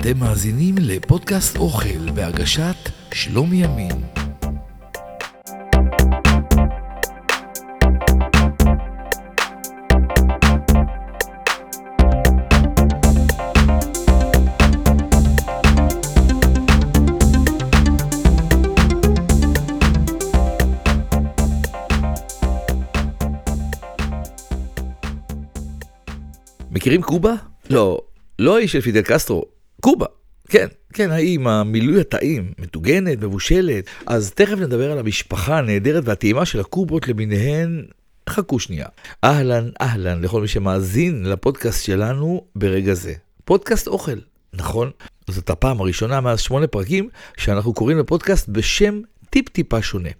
אתם מאזינים לפודקאסט אוכל בהגשת שלומי ימין. מכירים קובה? לא, לא האיש של פידל קסטרו, קובה. כן, כן, האי עם המילוי הטעים, מטוגנת, מבושלת. אז תכף נדבר על המשפחה הנהדרת והטעימה של הקובות למיניהן. חכו שנייה. אהלן, אהלן לכל מי שמאזין לפודקאסט שלנו ברגע זה. פודקאסט אוכל, נכון? זאת הפעם הראשונה מאז שמונה פרקים שאנחנו קוראים לפודקאסט בשם טיפ-טיפה שונה.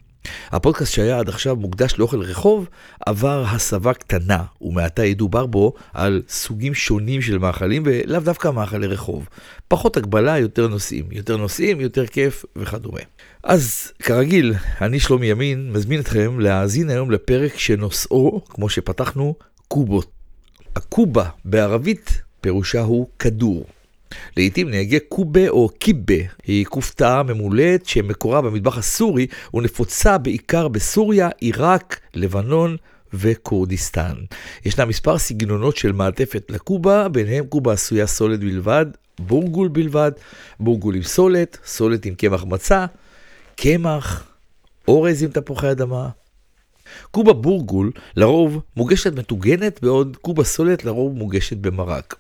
הפודקאסט שהיה עד עכשיו מוקדש לאוכל רחוב, עבר הסבה קטנה, ומעתה ידובר בו על סוגים שונים של מאכלים, ולאו דווקא מאכלי רחוב. פחות הגבלה, יותר נושאים. יותר נושאים, יותר כיף וכדומה. אז כרגיל, אני שלומי ימין, מזמין אתכם להאזין היום לפרק שנושאו, כמו שפתחנו, קובות. הקובה בערבית פירושה הוא כדור. לעתים נהגה קובה או קיבה היא כופתה ממולאת שמקורה במטבח הסורי ונפוצה בעיקר בסוריה, עיראק, לבנון וכורדיסטן. ישנם מספר סגנונות של מעטפת לקובה, ביניהם קובה עשויה סולת בלבד, בורגול בלבד, בורגול עם סולת, סולת עם קמח מצה, קמח, אורז עם תפוחי אדמה. קובה בורגול לרוב מוגשת מטוגנת, בעוד קובה סולת לרוב מוגשת במרק.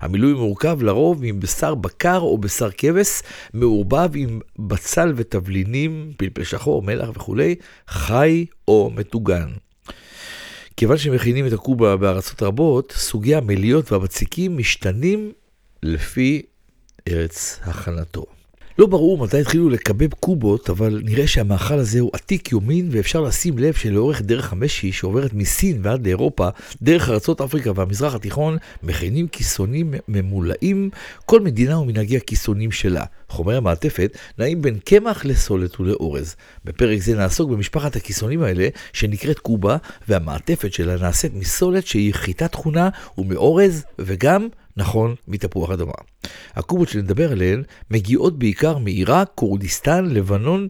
המילוי מורכב לרוב מבשר בקר או בשר כבש, מעורבב עם בצל ותבלינים, פלפל שחור, מלח וכולי, חי או מטוגן. כיוון שמכינים את הקובה בארצות רבות, סוגי המליות והבציקים משתנים לפי ארץ הכנתו. לא ברור מתי התחילו לקבב קובות, אבל נראה שהמאכל הזה הוא עתיק יומין, ואפשר לשים לב שלאורך דרך המשי שעוברת מסין ועד לאירופה, דרך ארצות אפריקה והמזרח התיכון, מכינים כיסונים ממולאים, כל מדינה ומנהגי הכיסונים שלה. חומרי המעטפת נעים בין קמח לסולת ולאורז. בפרק זה נעסוק במשפחת הכיסונים האלה, שנקראת קובה, והמעטפת שלה נעשית מסולת שהיא חיטת תכונה ומאורז, וגם נכון, מתפוח אדמה. הקובות שנדבר עליהן מגיעות בעיקר מעיראק, כורדיסטן, לבנון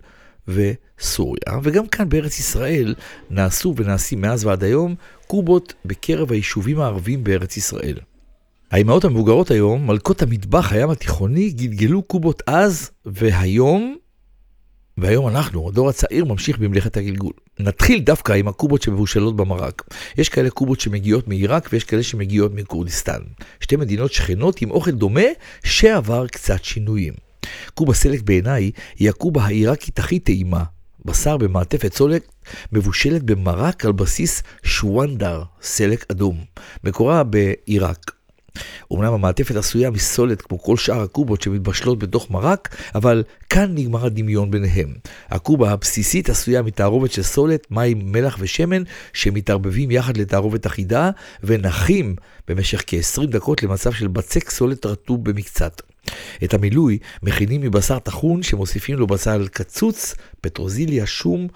וסוריה, וגם כאן בארץ ישראל נעשו ונעשים מאז ועד היום קובות בקרב היישובים הערביים בארץ ישראל. האימהות המבוגרות היום, מלכות המטבח הים התיכוני, גלגלו קובות אז, והיום והיום אנחנו, הדור הצעיר, ממשיך במלאכת הגלגול. נתחיל דווקא עם הקובות שמבושלות במרק. יש כאלה קובות שמגיעות מעיראק ויש כאלה שמגיעות מכורדיסטן. שתי מדינות שכנות עם אוכל דומה שעבר קצת שינויים. קובה סלק בעיניי היא הקובה העיראקית הכי טעימה. בשר במעטפת סולק מבושלת במרק על בסיס שוונדר, סלק אדום. מקורה בעיראק. אמנם המעטפת עשויה מסולת כמו כל שאר הקובות שמתבשלות בתוך מרק, אבל כאן נגמר הדמיון ביניהם. הקובה הבסיסית עשויה מתערובת של סולת, מים, מלח ושמן, שמתערבבים יחד לתערובת אחידה, ונחים במשך כ-20 דקות למצב של בצק סולת רטוב במקצת. את המילוי מכינים מבשר טחון שמוסיפים לו בצל קצוץ, פטרוזיליה, שום,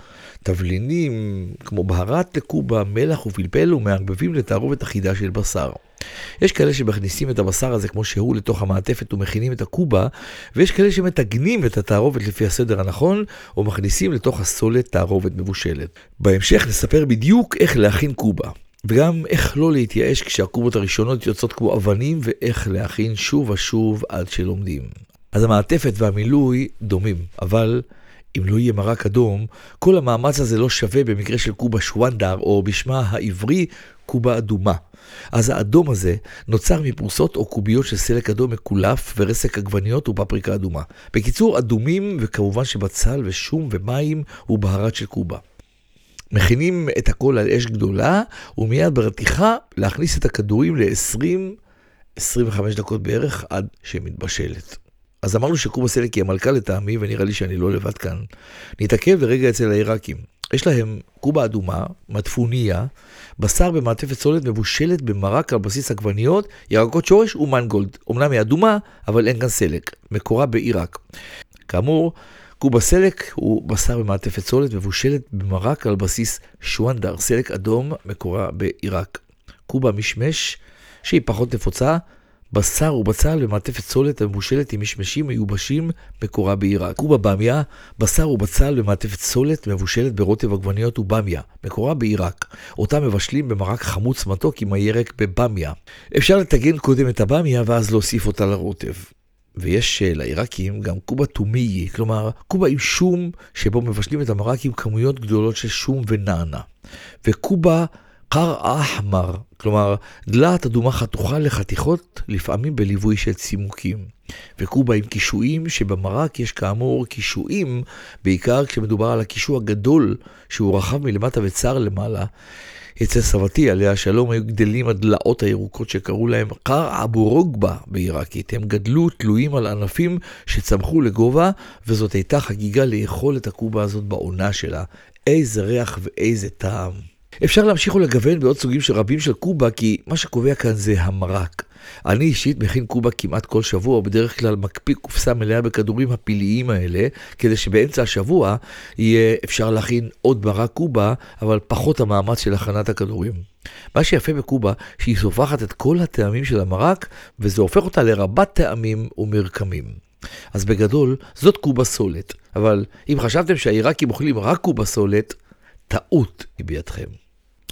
תבלינים כמו בהרת לקובה, מלח ופלפל ומערבבים לתערובת אחידה של בשר. יש כאלה שמכניסים את הבשר הזה כמו שהוא לתוך המעטפת ומכינים את הקובה, ויש כאלה שמטגנים את התערובת לפי הסדר הנכון, או מכניסים לתוך הסולת תערובת מבושלת. בהמשך נספר בדיוק איך להכין קובה. וגם איך לא להתייאש כשהקובות הראשונות יוצאות כמו אבנים, ואיך להכין שוב ושוב עד שלומדים. אז המעטפת והמילוי דומים, אבל אם לא יהיה מרק אדום, כל המאמץ הזה לא שווה במקרה של קובה שוונדר, או בשמה העברי קובה אדומה. אז האדום הזה נוצר מפרוסות או קוביות של סלק אדום מקולף ורסק עגבניות ופפריקה אדומה. בקיצור, אדומים וכמובן שבצל ושום ומים ובהרת של קובה. מכינים את הכל על אש גדולה, ומיד ברתיחה להכניס את הכדורים ל-20-25 דקות בערך עד שמתבשלת. אז אמרנו שקובה סלק היא המלכה לטעמי, ונראה לי שאני לא לבד כאן. נתעכב לרגע אצל העיראקים. יש להם קובה אדומה, מדפוניה, בשר במעטפת סולת מבושלת במרק על בסיס עגבניות, ירקות שורש ומנגולד. אמנם היא אדומה, אבל אין כאן סלק. מקורה בעיראק. כאמור, קובה סלק הוא בשר במעטפת סולת מבושלת במרק על בסיס שוונדר, סלק אדום, מקורה בעיראק. קובה משמש, שהיא פחות נפוצה, בשר ובצל ומעטפת סולת המבושלת עם משמשים מיובשים מקורה בעיראק. קובה במיה, בשר ובצל ומעטפת סולת מבושלת ברוטב עגבניות ובמיה, מקורה בעיראק. אותה מבשלים במרק חמוץ מתוק עם הירק בבמיה. אפשר לטגן קודם את הבמיה ואז להוסיף אותה לרוטב. ויש לעיראקים גם קובה תומיי, כלומר קובה עם שום שבו מבשלים את המרק עם כמויות גדולות של שום ונענה. וקובה קר אחמר, כלומר דלעת אדומה חתוכה לחתיכות, לפעמים בליווי של צימוקים. וקובה עם קישואים, שבמרק יש כאמור קישואים, בעיקר כשמדובר על הקישוע הגדול, שהוא רחב מלמטה וצר למעלה. אצל סבתי, עליה השלום, היו גדלים הדלעות הירוקות שקראו להם קר אבו רוגבה בעיראקית. הם גדלו תלויים על ענפים שצמחו לגובה, וזאת הייתה חגיגה לאכול את הקובה הזאת בעונה שלה. איזה ריח ואיזה טעם. אפשר להמשיך ולגוון בעוד סוגים של רבים של קובה, כי מה שקובע כאן זה המרק. אני אישית מכין קובה כמעט כל שבוע, ובדרך כלל מקפיא קופסה מלאה בכדורים הפלאיים האלה, כדי שבאמצע השבוע יהיה אפשר להכין עוד מרק קובה, אבל פחות המאמץ של הכנת הכדורים. מה שיפה בקובה, שהיא סופחת את כל הטעמים של המרק, וזה הופך אותה לרבת טעמים ומרקמים. אז בגדול, זאת קובה סולת. אבל אם חשבתם שהעיראקים אוכלים רק קובה סולת, טעות היא בידכם.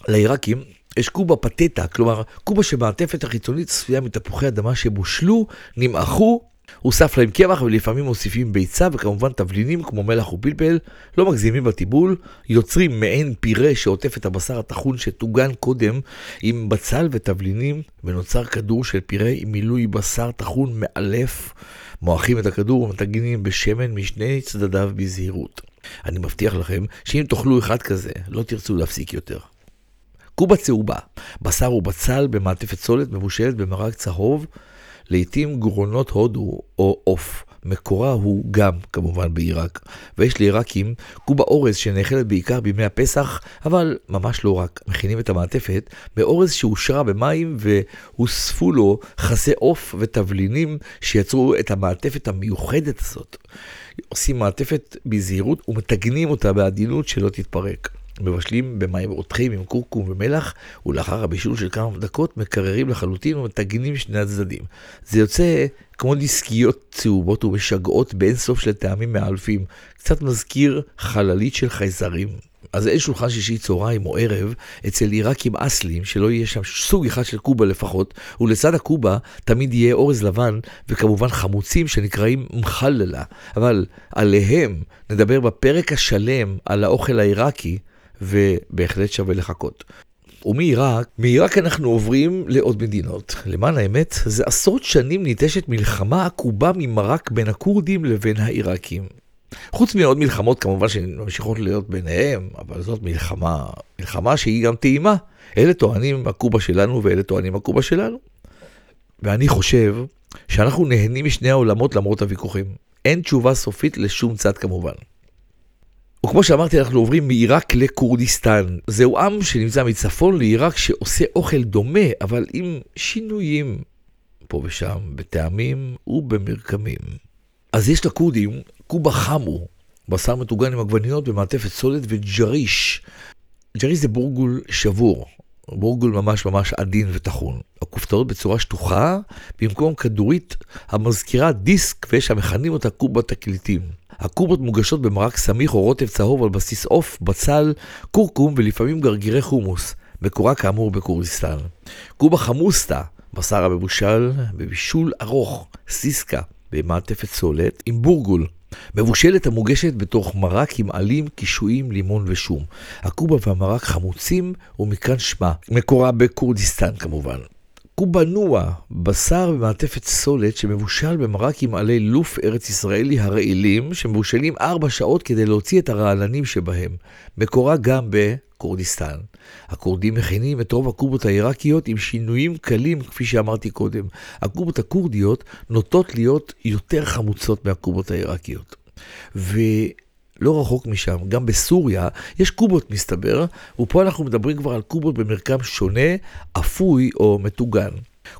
לעיראקים יש קובה פטטה, כלומר קובה שמעטפת החיצונית צפויה מתפוחי אדמה שבושלו, נמעכו, הוסף להם קמח ולפעמים מוסיפים ביצה וכמובן תבלינים כמו מלח ופלפל, לא מגזימים בטיבול, יוצרים מעין פירה שעוטף את הבשר הטחון שטוגן קודם עם בצל ותבלינים ונוצר כדור של פירה עם מילוי בשר טחון מאלף, מועכים את הכדור ומטגנים בשמן משני צדדיו בזהירות. אני מבטיח לכם שאם תאכלו אחד כזה, לא תרצו להפסיק יותר. קובה צהובה, בשר ובצל במעטפת סולת מבושלת במרק צהוב, לעתים גרונות הודו או עוף. מקורה הוא גם כמובן בעיראק, ויש לעיראקים קובה אורז שנאכלת בעיקר בימי הפסח, אבל ממש לא רק. מכינים את המעטפת באורז שהושרה במים והוספו לו חסי עוף ותבלינים שיצרו את המעטפת המיוחדת הזאת. עושים מעטפת בזהירות ומטגנים אותה בעדינות שלא תתפרק. מבשלים במים רותחים עם קורקום ומלח, ולאחר הבישול של כמה דקות מקררים לחלוטין ומטגנים שני הצדדים. זה יוצא כמו דיסקיות צהובות ומשגעות באינסוף של טעמים מאלפים, קצת מזכיר חללית של חייזרים. אז אין שולחן שישי צהריים או ערב אצל עיראקים אסלים, שלא יהיה שם סוג אחד של קובה לפחות, ולצד הקובה תמיד יהיה אורז לבן, וכמובן חמוצים שנקראים מחללה. אבל עליהם נדבר בפרק השלם על האוכל העיראקי, ובהחלט שווה לחכות. ומעיראק, מעיראק אנחנו עוברים לעוד מדינות. למען האמת, זה עשרות שנים ניטשת מלחמה עקובה ממרק בין הכורדים לבין העיראקים. חוץ מעוד מלחמות כמובן שממשיכות להיות ביניהם, אבל זאת מלחמה, מלחמה שהיא גם טעימה. אלה טוענים הקובה שלנו ואלה טוענים הקובה שלנו. ואני חושב שאנחנו נהנים משני העולמות למרות הוויכוחים. אין תשובה סופית לשום צד כמובן. וכמו שאמרתי, אנחנו עוברים מעיראק לכורדיסטן. זהו עם שנמצא מצפון לעיראק שעושה אוכל דומה, אבל עם שינויים פה ושם, בטעמים ובמרקמים. אז יש לכורדים קובה חמו, בשר מטוגן עם עגבניות במעטפת סולת וג'ריש. ג'ריש זה בורגול שבור, בורגול ממש ממש עדין וטחון. הכופתאות בצורה שטוחה, במקום כדורית המזכירה דיסק, ויש המכנים אותה קובה תקליטים. הקובות מוגשות במרק סמיך או רוטב צהוב על בסיס עוף, בצל, קורקום ולפעמים גרגירי חומוס, מקורה כאמור בכורדיסטן. קובה חמוסטה, בשר המבושל בבישול ארוך, סיסקה, במעטפת סולת, עם בורגול. מבושלת המוגשת בתוך מרק עם עלים, קישואים, לימון ושום. הקובה והמרק חמוצים ומכאן שמה, מקורה בכורדיסטן כמובן. קובנוע, בשר במעטפת סולת שמבושל במרק עם עלי לוף ארץ ישראלי הרעילים, שמבושלים ארבע שעות כדי להוציא את הרעלנים שבהם. מקורה גם בכורדיסטן. הכורדים מכינים את רוב הקובות העיראקיות עם שינויים קלים, כפי שאמרתי קודם. הקובות הכורדיות נוטות להיות יותר חמוצות מהקובות העיראקיות. ו... לא רחוק משם, גם בסוריה, יש קובות מסתבר, ופה אנחנו מדברים כבר על קובות במרקם שונה, אפוי או מטוגן.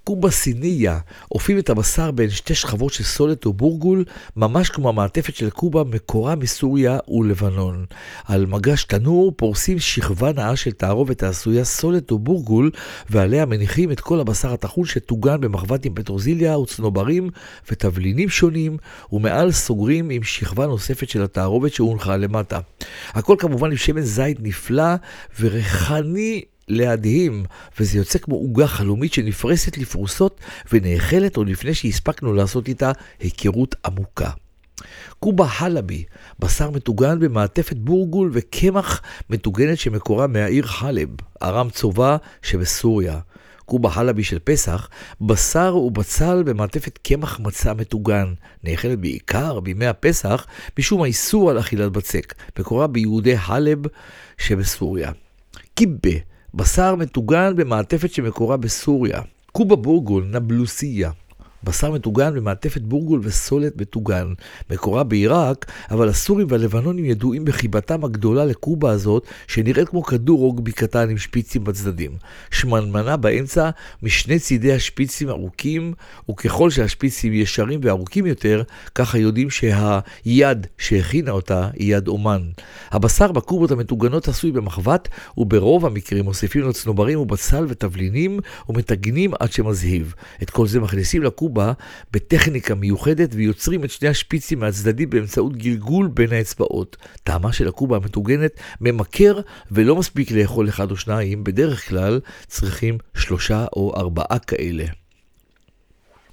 קובה סיניה, אופים את הבשר בין שתי שכבות של סולת או בורגול, ממש כמו המעטפת של קובה מקורה מסוריה ולבנון. על מגש תנור פורסים שכבה נאה של תערובת העשויה סולת או בורגול, ועליה מניחים את כל הבשר הטחון שטוגן במחבת עם פטרוזיליה וצנוברים ותבלינים שונים, ומעל סוגרים עם שכבה נוספת של התערובת שהונחה למטה. הכל כמובן עם שמן זית נפלא וריחני להדהים, וזה יוצא כמו עוגה חלומית שנפרסת לפרוסות ונאכלת עוד לפני שהספקנו לעשות איתה היכרות עמוקה. קובה חלבי, בשר מטוגן במעטפת בורגול וקמח מטוגנת שמקורה מהעיר חלב, ארם צובה שבסוריה. קובה חלבי של פסח, בשר ובצל במעטפת קמח מצה מטוגן, נאכלת בעיקר בימי הפסח משום האיסור על אכילת בצק, מקורה ביהודי חלב שבסוריה. קיבה, בשר מטוגן במעטפת שמקורה בסוריה. קובה בורגול, נבלוסיה, בשר מטוגן במעטפת בורגול וסולת מטוגן. מקורה בעיראק, אבל הסורים והלבנונים ידועים בחיבתם הגדולה לקובה הזאת, שנראית כמו כדור רוגבי קטן עם שפיצים בצדדים. שמנמנה באמצע משני צידי השפיצים ארוכים, וככל שהשפיצים ישרים וארוכים יותר, ככה יודעים שהיד שהכינה אותה היא יד אומן. הבשר בקובות המטוגנות עשוי במחבת, וברוב המקרים מוסיפים לו צנוברים ובצל ותבלינים, ומטגנים עד שמזהיב. את כל זה מכניסים לקובה בה בטכניקה מיוחדת ויוצרים את שני השפיצים מהצדדים באמצעות גלגול בין האצבעות. טעמה של הקובה המטוגנת ממכר ולא מספיק לאכול אחד או שניים, בדרך כלל צריכים שלושה או ארבעה כאלה.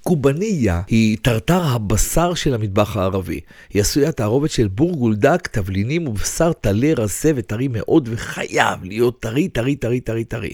קובה נייה היא טרטר הבשר של המטבח הערבי. היא עשויה תערובת של בורגול דק, תבלינים ובשר טלה רזה וטרי מאוד, וחייב להיות טרי, טרי, טרי, טרי, טרי.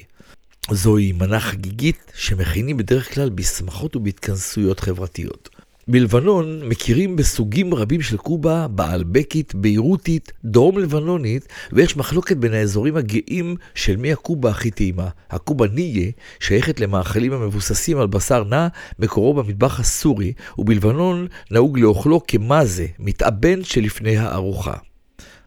זוהי מנה חגיגית שמכינים בדרך כלל בשמחות ובהתכנסויות חברתיות. בלבנון מכירים בסוגים רבים של קובה, בעלבקית, ביירותית, דרום לבנונית, ויש מחלוקת בין האזורים הגאים של מי הקובה הכי טעימה. הקובה ניה שייכת למאכלים המבוססים על בשר נע, מקורו במטבח הסורי, ובלבנון נהוג לאוכלו כמזה, מתאבן שלפני הארוחה.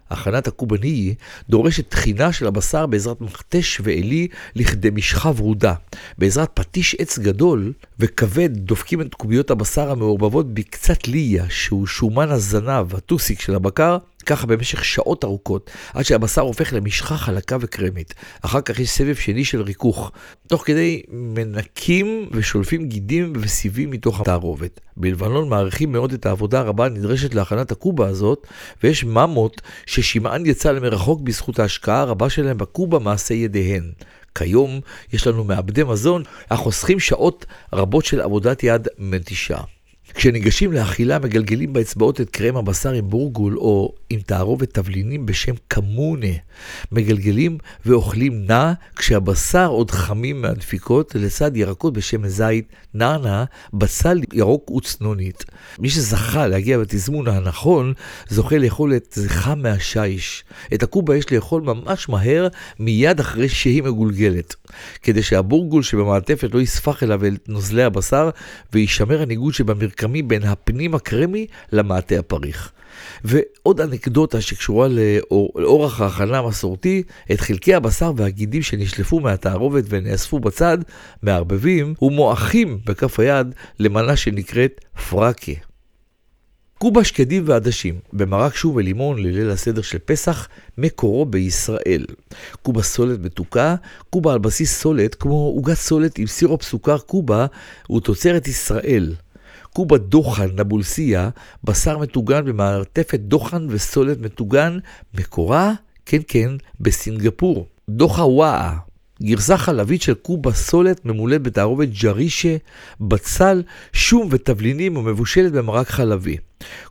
הכנת הקובני דורשת טחינה של הבשר בעזרת מכתש ועלי לכדי משחה ורודה. בעזרת פטיש עץ גדול וכבד דופקים את קוביות הבשר המעורבבות בקצת ליה, שהוא שומן הזנב, הטוסיק של הבקר, ככה במשך שעות ארוכות, עד שהבשר הופך למשחה חלקה וקרמית. אחר כך יש סבב שני של ריכוך. תוך כדי מנקים ושולפים גידים וסיבים מתוך התערובת. בלבנון מעריכים מאוד את העבודה הרבה הנדרשת להכנת הקובה הזאת, ויש ממות ששמען יצא למרחוק בזכות ההשקעה הרבה שלהם בקובה מעשה ידיהן. כיום יש לנו מעבדי מזון החוסכים שעות רבות של עבודת יד מתישה. כשניגשים לאכילה מגלגלים באצבעות את קרם הבשר עם בורגול או עם תערובת תבלינים בשם קמונה. מגלגלים ואוכלים נע כשהבשר עוד חמים מהדפיקות לצד ירקות בשם זית, נענה, בצל ירוק וצנונית. מי שזכה להגיע בתזמון הנכון זוכה לאכול את חם מהשיש. את הקובה יש לאכול ממש מהר מיד אחרי שהיא מגולגלת. כדי שהבורגול שבמעטפת לא יספח אליו את נוזלי הבשר וישמר הניגוד שבמרקם מרקמי בין הפנים הקרמי למעטה הפריך. ועוד אנקדוטה שקשורה לאור, לאורח ההכנה המסורתי, את חלקי הבשר והגידים שנשלפו מהתערובת ונאספו בצד, מערבבים ומועכים בכף היד למנה שנקראת פרקה. קובה שקדים ועדשים, במרק שוב ולימון לליל הסדר של פסח, מקורו בישראל. קובה סולת מתוקה, קובה על בסיס סולת, כמו עוגת סולת עם סירופ סוכר קובה, הוא תוצרת ישראל. קובה דוחן נבולסיה, בשר מטוגן במעטפת דוחן וסולת מטוגן, מקורה, כן כן, בסינגפור. דוחה וואה, גרסה חלבית של קובה סולת ממולאת בתערובת ג'רישה, בצל, שום ותבלינים ומבושלת במרק חלבי.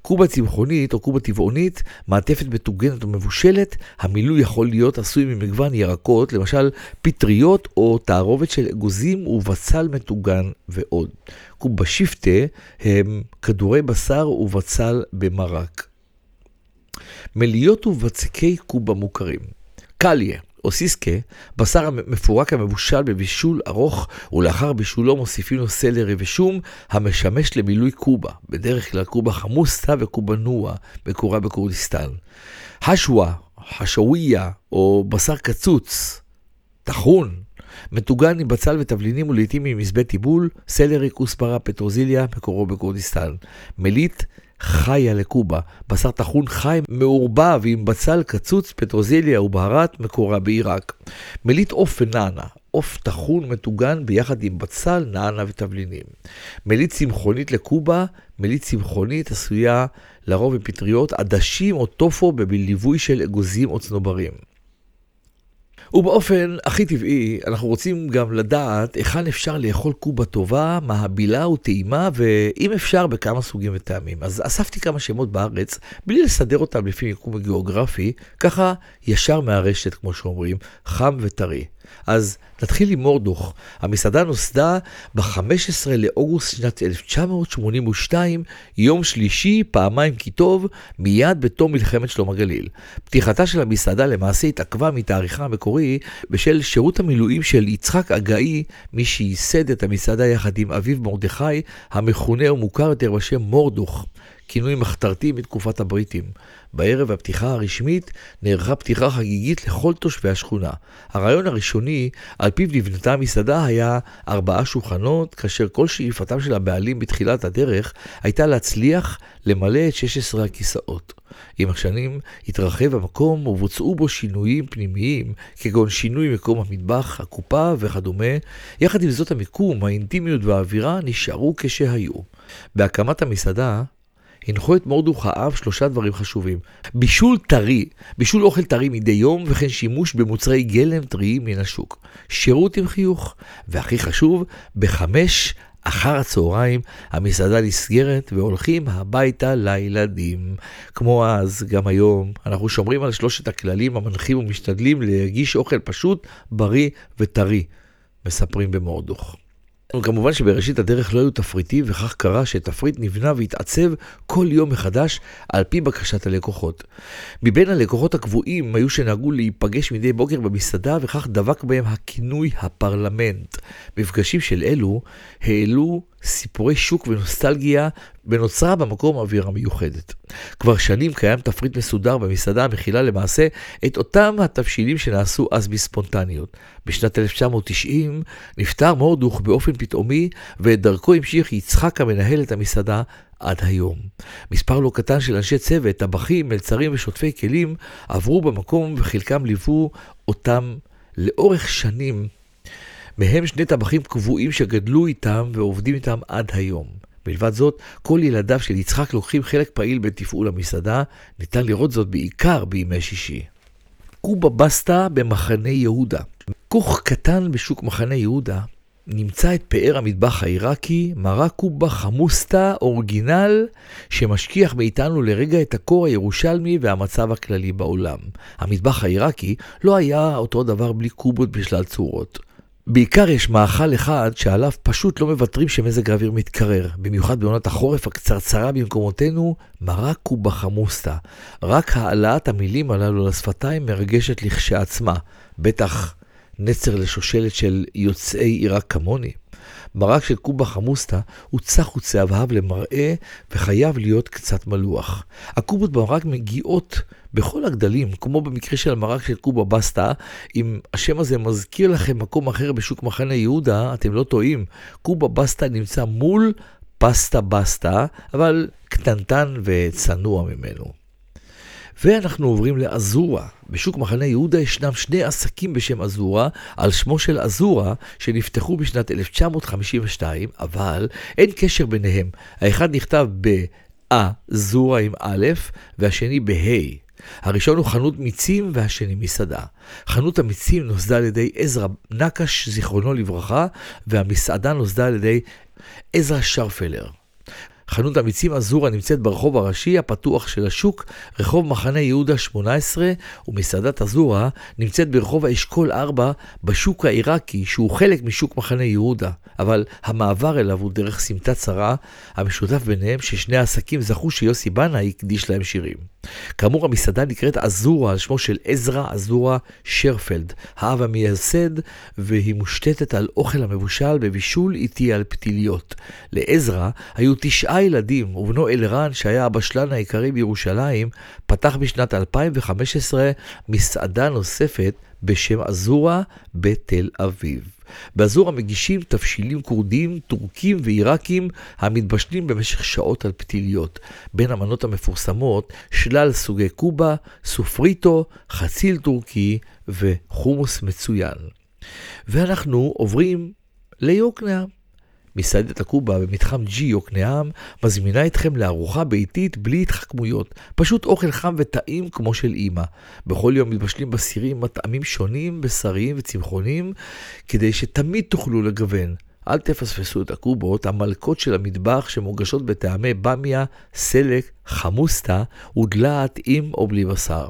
קובה צמחונית או קובה טבעונית, מעטפת מטוגנת ומבושלת, המילוי יכול להיות עשוי ממגוון ירקות, למשל פטריות או תערובת של אגוזים ובצל מטוגן ועוד. קובה שיפטה הם כדורי בשר ובצל במרק. מליות ובצקי קובה מוכרים. קליה או סיסקה, בשר המפורק המבושל בבישול ארוך, ולאחר בישולו מוסיפים לו סלרי ושום, המשמש למילוי קובה, בדרך כלל קובה חמוסטה וקובה נועה, מקורה בכורדיסטן. חשווה, חשוויה, או בשר קצוץ, טחון, מטוגן עם בצל ותבלינים ולעיתים עם מזבט טיבול, סלרי, כוסברה, פטרוזיליה, מקורו בכורדיסטן. מליט חיה לקובה, בשר טחון חי מעורבב עם בצל קצוץ, פטרוזיליה ובהרת, מקורה בעיראק. מליט עוף ונענה, עוף טחון מטוגן ביחד עם בצל, נענה ותבלינים. מליט צמחונית לקובה, מליט צמחונית עשויה לרוב עם פטריות, עדשים או טופו בליווי של אגוזים או צנוברים. ובאופן הכי טבעי, אנחנו רוצים גם לדעת היכן אפשר לאכול קובה טובה, מהבילה וטעימה, ואם אפשר, בכמה סוגים וטעמים. אז אספתי כמה שמות בארץ, בלי לסדר אותם לפי מיקום הגיאוגרפי, ככה ישר מהרשת, כמו שאומרים, חם וטרי. אז נתחיל עם מורדוך. המסעדה נוסדה ב-15 לאוגוסט שנת 1982, יום שלישי, פעמיים כי טוב, מיד בתום מלחמת שלום הגליל. פתיחתה של המסעדה למעשה התעכבה מתאריכה המקורי בשל שירות המילואים של יצחק אגאי, מי שייסד את המסעדה יחד עם אביו מרדכי, המכונה ומוכר יותר בשם מורדוך. כינוי מחתרתי מתקופת הבריטים. בערב הפתיחה הרשמית נערכה פתיחה חגיגית לכל תושבי השכונה. הרעיון הראשוני, על פיו נבנתה המסעדה, היה ארבעה שולחנות, כאשר כל שאיפתם של הבעלים בתחילת הדרך הייתה להצליח למלא את 16 הכיסאות. עם השנים התרחב המקום ובוצעו בו שינויים פנימיים, כגון שינוי מקום המטבח, הקופה וכדומה. יחד עם זאת המיקום, האינטימיות והאווירה נשארו כשהיו. בהקמת המסעדה הנחו את מורדוך האב שלושה דברים חשובים. בישול טרי, בישול אוכל טרי מדי יום, וכן שימוש במוצרי גלם טריים מן השוק. שירות עם חיוך, והכי חשוב, בחמש אחר הצהריים המסעדה נסגרת והולכים הביתה לילדים. כמו אז, גם היום, אנחנו שומרים על שלושת הכללים המנחים ומשתדלים להגיש אוכל פשוט, בריא וטרי, מספרים במורדוך. כמובן שבראשית הדרך לא היו תפריטים, וכך קרה שתפריט נבנה והתעצב כל יום מחדש על פי בקשת הלקוחות. מבין הלקוחות הקבועים היו שנהגו להיפגש מדי בוקר במסעדה, וכך דבק בהם הכינוי הפרלמנט. מפגשים של אלו העלו סיפורי שוק ונוסטלגיה, ונוצרה במקום אווירה מיוחדת. כבר שנים קיים תפריט מסודר במסעדה המכילה למעשה את אותם התבשילים שנעשו אז בספונטניות. בשנת 1990 נפטר מורדוך באופן פתאומי, ואת דרכו המשיך יצחק המנהל את המסעדה עד היום. מספר לא קטן של אנשי צוות, טבחים, מלצרים ושוטפי כלים עברו במקום וחלקם ליוו אותם לאורך שנים מהם שני טבחים קבועים שגדלו איתם ועובדים איתם עד היום. מלבד זאת, כל ילדיו של יצחק לוקחים חלק פעיל בתפעול המסעדה, ניתן לראות זאת בעיקר בימי שישי. קובה בסטה במחנה יהודה. כוך קטן בשוק מחנה יהודה נמצא את פאר המטבח העיראקי, מרק קובה חמוסטה אורגינל, שמשכיח מאיתנו לרגע את הקור הירושלמי והמצב הכללי בעולם. המטבח העיראקי לא היה אותו דבר בלי קובות בשלל צורות. בעיקר יש מאכל אחד שעליו פשוט לא מוותרים שמזג האוויר מתקרר, במיוחד בעונת החורף הקצרצרה במקומותינו, מרק קובה חמוסטה. רק העלאת המילים הללו לשפתיים מרגשת לכשעצמה, בטח נצר לשושלת של יוצאי עיראק כמוני. מרק של קובה חמוסטה הוא צח וצהבהב למראה וחייב להיות קצת מלוח. הקובות במרק מגיעות בכל הגדלים, כמו במקרה של המרק של קובה בסטה, אם השם הזה מזכיר לכם מקום אחר בשוק מחנה יהודה, אתם לא טועים. קובה בסטה נמצא מול פסטה בסטה, אבל קטנטן וצנוע ממנו. ואנחנו עוברים לאזורה. בשוק מחנה יהודה ישנם שני עסקים בשם אזורה, על שמו של אזורה, שנפתחו בשנת 1952, אבל אין קשר ביניהם. האחד נכתב ב"א-זורה" עם א', והשני בה'. הראשון הוא חנות מיצים והשני מסעדה. חנות המיצים נוסדה על ידי עזרא נקש, זיכרונו לברכה, והמסעדה נוסדה על ידי עזרא שרפלר. חנות המיצים אזורה נמצאת ברחוב הראשי הפתוח של השוק, רחוב מחנה יהודה 18, ומסעדת אזורה נמצאת ברחוב האשכול 4 בשוק העיראקי, שהוא חלק משוק מחנה יהודה, אבל המעבר אליו הוא דרך סמטה צרה, המשותף ביניהם ששני העסקים זכו שיוסי בנאי הקדיש להם שירים. כאמור, המסעדה נקראת אזורה על שמו של עזרא אזורה שרפלד, האב המייסד, והיא מושתתת על אוכל המבושל בבישול איטי על פתיליות. לעזרא היו תשעה ילדים, ובנו אלרן, שהיה הבשלן העיקרי בירושלים, פתח בשנת 2015 מסעדה נוספת בשם אזורה בתל אביב. באזורה מגישים תבשילים כורדים, טורקים ועיראקים המתבשלים במשך שעות על פתיליות. בין המנות המפורסמות שלל סוגי קובה, סופריטו, חציל טורקי וחומוס מצוין. ואנחנו עוברים ליוקנעם. מסעדת הקובה במתחם G יוקנעם מזמינה אתכם לארוחה ביתית בלי התחכמויות, פשוט אוכל חם וטעים כמו של אימא. בכל יום מתבשלים בסירים מטעמים שונים, בשריים וצמחונים, כדי שתמיד תוכלו לגוון. אל תפספסו את הקובות, המלכות של המטבח שמוגשות בטעמי במיה, סלק, חמוסטה ודלעת עם או בלי בשר.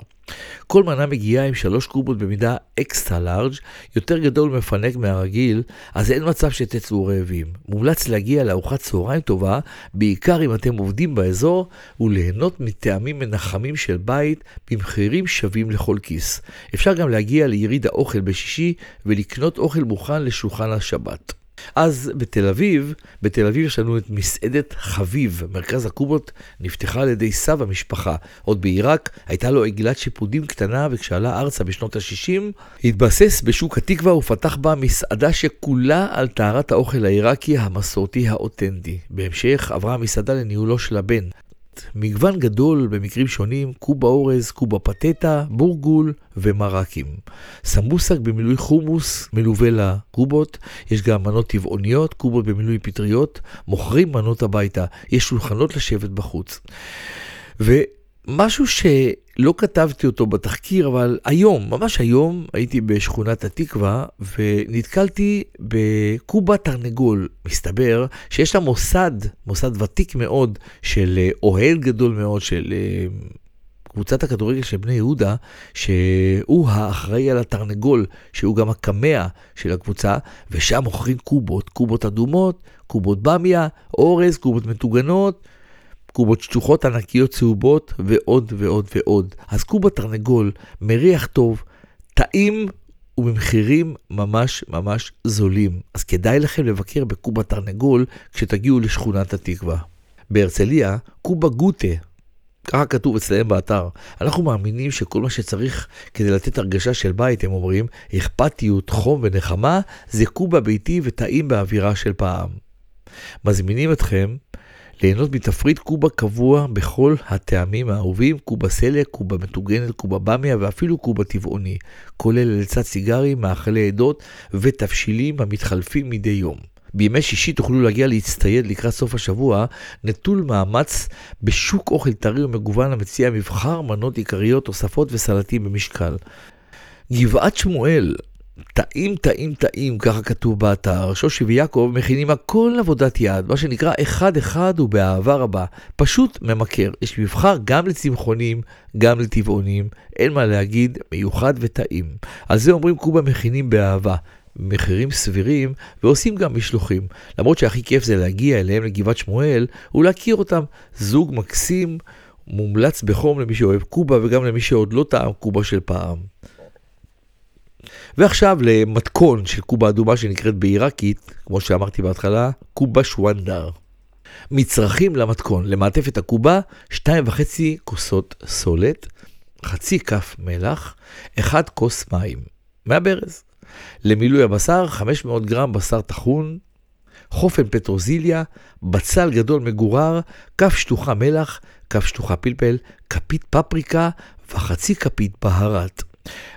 כל מנה מגיעה עם שלוש קובות במידה אקסטרה לארג', יותר גדול ומפנק מהרגיל, אז אין מצב שתצאו רעבים. מומלץ להגיע לארוחת צהריים טובה, בעיקר אם אתם עובדים באזור, וליהנות מטעמים מנחמים של בית במחירים שווים לכל כיס. אפשר גם להגיע ליריד האוכל בשישי ולקנות אוכל מוכן לשולחן השבת. אז בתל אביב, בתל אביב יש לנו את מסעדת חביב, מרכז הקובות נפתחה על ידי סב המשפחה. עוד בעיראק הייתה לו עגלת שיפודים קטנה וכשעלה ארצה בשנות ה-60, התבסס בשוק התקווה ופתח בה מסעדה שכולה על טהרת האוכל העיראקי המסורתי האותנטי. בהמשך עברה המסעדה לניהולו של הבן, מגוון גדול במקרים שונים, קובה אורז, קובה פטטה, בורגול ומרקים. סמבוסק במילוי חומוס מלווה לקובות, יש גם מנות טבעוניות, קובות במילוי פטריות, מוכרים מנות הביתה, יש שולחנות לשבת בחוץ. ומשהו שלא כתבתי אותו בתחקיר, אבל היום, ממש היום, הייתי בשכונת התקווה ונתקלתי בקובה תרנגול. מסתבר שיש לה מוסד, מוסד ותיק מאוד, של אה, אוהל גדול מאוד, של אה, קבוצת הכדורגל של בני יהודה, שהוא האחראי על התרנגול, שהוא גם הקמע של הקבוצה, ושם מוכרים קובות, קובות אדומות, קובות במיה, אורז, קובות מטוגנות. קובות שטוחות ענקיות צהובות ועוד ועוד ועוד. אז קובה תרנגול, מריח טוב, טעים ובמחירים ממש ממש זולים. אז כדאי לכם לבקר בקובה תרנגול כשתגיעו לשכונת התקווה. בהרצליה, קובה גוטה, ככה כתוב אצלם באתר. אנחנו מאמינים שכל מה שצריך כדי לתת הרגשה של בית, הם אומרים, אכפתיות, חום ונחמה, זה קובה ביתי וטעים באווירה של פעם. מזמינים אתכם ליהנות מתפריט קובה קבוע בכל הטעמים האהובים, קובה סלק, קובה מטוגנת, קובה במיה ואפילו קובה טבעוני, כולל לצד סיגרים, מאכלי עדות ותבשילים המתחלפים מדי יום. בימי שישי תוכלו להגיע להצטייד לקראת סוף השבוע, נטול מאמץ בשוק אוכל טרי ומגוון המציע מבחר מנות עיקריות, תוספות וסלטים במשקל. גבעת שמואל, טעים, טעים, טעים, ככה כתוב באתר. שושי ויעקב מכינים הכל עבודת יד, מה שנקרא אחד-אחד ובאהבה רבה. פשוט ממכר. יש מבחר גם לצמחונים, גם לטבעונים. אין מה להגיד, מיוחד וטעים. על זה אומרים קובה מכינים באהבה. מחירים סבירים ועושים גם משלוחים. למרות שהכי כיף זה להגיע אליהם לגבעת שמואל ולהכיר אותם. זוג מקסים, מומלץ בחום למי שאוהב קובה וגם למי שעוד לא טעם קובה של פעם. ועכשיו למתכון של קובה אדומה שנקראת בעיראקית, כמו שאמרתי בהתחלה, קובה שוונדר. מצרכים למתכון, למעטפת הקובה, 2.5 כוסות סולת, חצי כף מלח, 1 כוס מים, מהברז. למילוי הבשר, 500 גרם בשר טחון, חופן פטרוזיליה, בצל גדול מגורר, כף שטוחה מלח, כף שטוחה פלפל, כפית פפריקה וחצי כפית בהרת.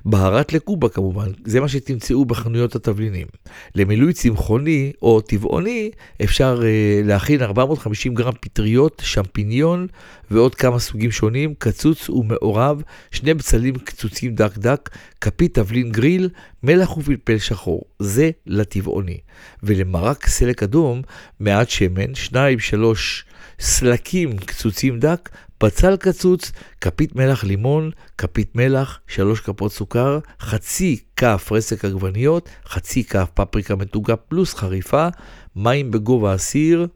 בהרת לקובה כמובן, זה מה שתמצאו בחנויות התבלינים. למילוי צמחוני או טבעוני אפשר uh, להכין 450 גרם פטריות, שמפיניון ועוד כמה סוגים שונים, קצוץ ומעורב, שני בצלים קצוצים דק דק, כפית תבלין גריל, מלח ופלפל שחור. זה לטבעוני. ולמרק סלק אדום, מעט שמן, 2-3 סלקים קצוצים דק, בצל קצוץ, כפית מלח לימון, כפית מלח, שלוש כפות סוכר, חצי כף רסק עגבניות, חצי כף פפריקה מתוגה פלוס חריפה, מים בגובה הסיר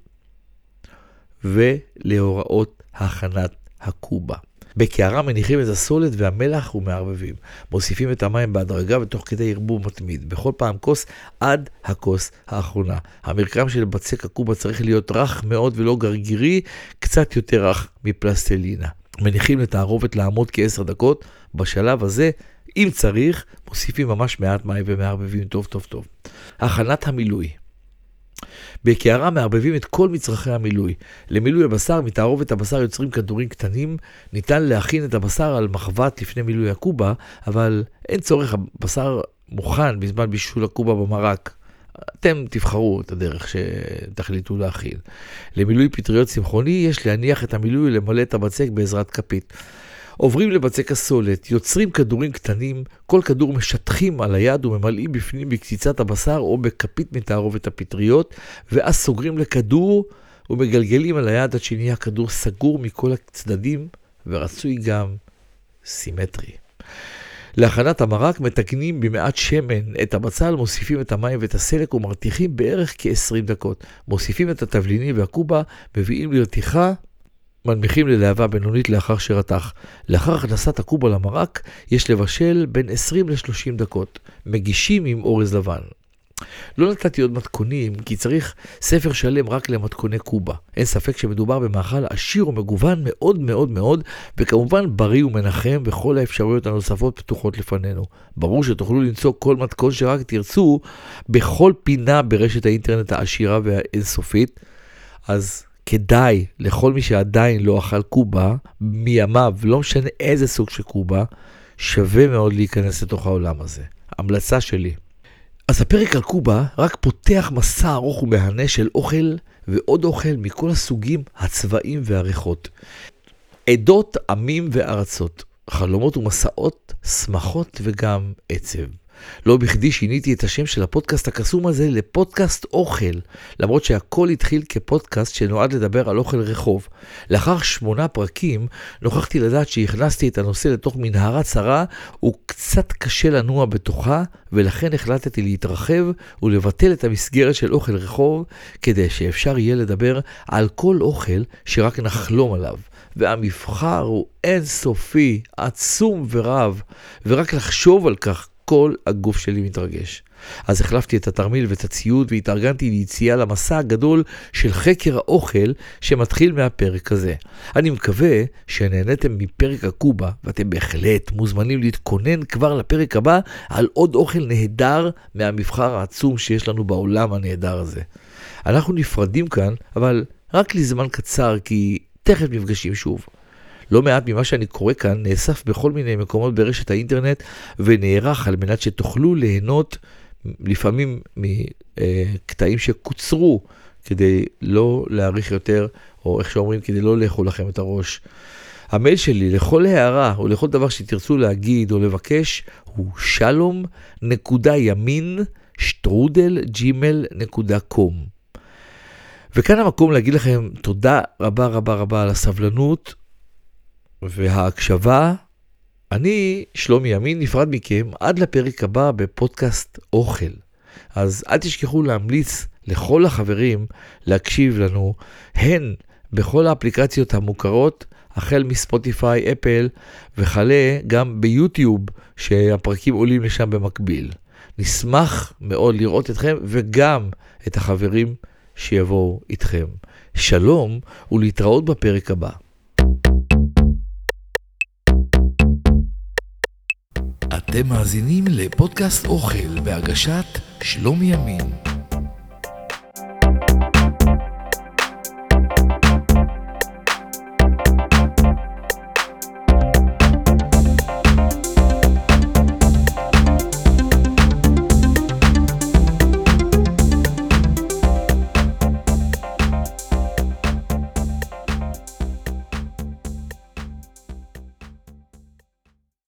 ולהוראות הכנת הקובה. בקערה מניחים את הסולת והמלח ומערבבים. מוסיפים את המים בהדרגה ותוך כדי ערבוב מתמיד. בכל פעם כוס עד הכוס האחרונה. המרקם של בצק הקובה צריך להיות רך מאוד ולא גרגירי, קצת יותר רך מפלסטלינה. מניחים לתערובת לעמוד כעשר דקות. בשלב הזה, אם צריך, מוסיפים ממש מעט מים ומערבבים טוב טוב טוב. הכנת המילוי בקערה מערבבים את כל מצרכי המילוי. למילוי הבשר, מתערובת הבשר יוצרים כדורים קטנים. ניתן להכין את הבשר על מחבת לפני מילוי הקובה, אבל אין צורך, הבשר מוכן בזמן בישול הקובה במרק. אתם תבחרו את הדרך שתחליטו להכין. למילוי פטריות צמחוני יש להניח את המילוי ולמלא את הבצק בעזרת כפית. עוברים לבצק הסולת, יוצרים כדורים קטנים, כל כדור משטחים על היד וממלאים בפנים בקציצת הבשר או בכפית מתערובת הפטריות, ואז סוגרים לכדור ומגלגלים על היד עד שנהיה כדור סגור מכל הצדדים, ורצוי גם סימטרי. להכנת המרק מתקנים במעט שמן את הבצל, מוסיפים את המים ואת הסלק ומרתיחים בערך כ-20 דקות. מוסיפים את התבלינים והקובה, מביאים לרתיחה מנמיכים ללהבה בינונית לאחר שרתח. לאחר הכנסת הקובה למרק, יש לבשל בין 20 ל-30 דקות. מגישים עם אורז לבן. לא נתתי עוד מתכונים, כי צריך ספר שלם רק למתכוני קובה. אין ספק שמדובר במאכל עשיר ומגוון מאוד מאוד מאוד, וכמובן בריא ומנחם, וכל האפשרויות הנוספות פתוחות לפנינו. ברור שתוכלו למצוא כל מתכון שרק תרצו, בכל פינה ברשת האינטרנט העשירה והאינסופית. אז כדאי לכל מי שעדיין לא אכל קובה, מימיו, לא משנה איזה סוג של קובה, שווה מאוד להיכנס לתוך העולם הזה. המלצה שלי. אז הפרק על קובה רק פותח מסע ארוך ומהנה של אוכל ועוד אוכל מכל הסוגים, הצבעים והריחות. עדות, עמים וארצות, חלומות ומסעות, שמחות וגם עצב. לא בכדי שיניתי את השם של הפודקאסט הקסום הזה לפודקאסט אוכל, למרות שהכל התחיל כפודקאסט שנועד לדבר על אוכל רחוב. לאחר שמונה פרקים, נוכחתי לדעת שהכנסתי את הנושא לתוך מנהרה צרה, וקצת קשה לנוע בתוכה, ולכן החלטתי להתרחב ולבטל את המסגרת של אוכל רחוב, כדי שאפשר יהיה לדבר על כל אוכל שרק נחלום עליו. והמבחר הוא אינסופי, עצום ורב, ורק לחשוב על כך כל הגוף שלי מתרגש. אז החלפתי את התרמיל ואת הציוד והתארגנתי ליציאה למסע הגדול של חקר האוכל שמתחיל מהפרק הזה. אני מקווה שנהניתם מפרק הקובה ואתם בהחלט מוזמנים להתכונן כבר לפרק הבא על עוד אוכל נהדר מהמבחר העצום שיש לנו בעולם הנהדר הזה. אנחנו נפרדים כאן, אבל רק לזמן קצר כי תכף נפגשים שוב. לא מעט ממה שאני קורא כאן נאסף בכל מיני מקומות ברשת האינטרנט ונערך על מנת שתוכלו ליהנות לפעמים מקטעים שקוצרו כדי לא להאריך יותר, או איך שאומרים, כדי לא לאכול לכם את הראש. המייל שלי לכל הערה או לכל דבר שתרצו להגיד או לבקש הוא שלום נקודה ימין שטרודל ג'ימל נקודה קום. וכאן המקום להגיד לכם תודה רבה רבה רבה על הסבלנות וההקשבה. אני, שלומי ימין, נפרד מכם עד לפרק הבא בפודקאסט אוכל. אז אל תשכחו להמליץ לכל החברים להקשיב לנו, הן בכל האפליקציות המוכרות, החל מספוטיפיי, אפל, וכלה גם ביוטיוב, שהפרקים עולים לשם במקביל. נשמח מאוד לראות אתכם וגם את החברים שיבואו איתכם. שלום ולהתראות בפרק הבא. אתם מאזינים לפודקאסט אוכל בהגשת שלומי ימין.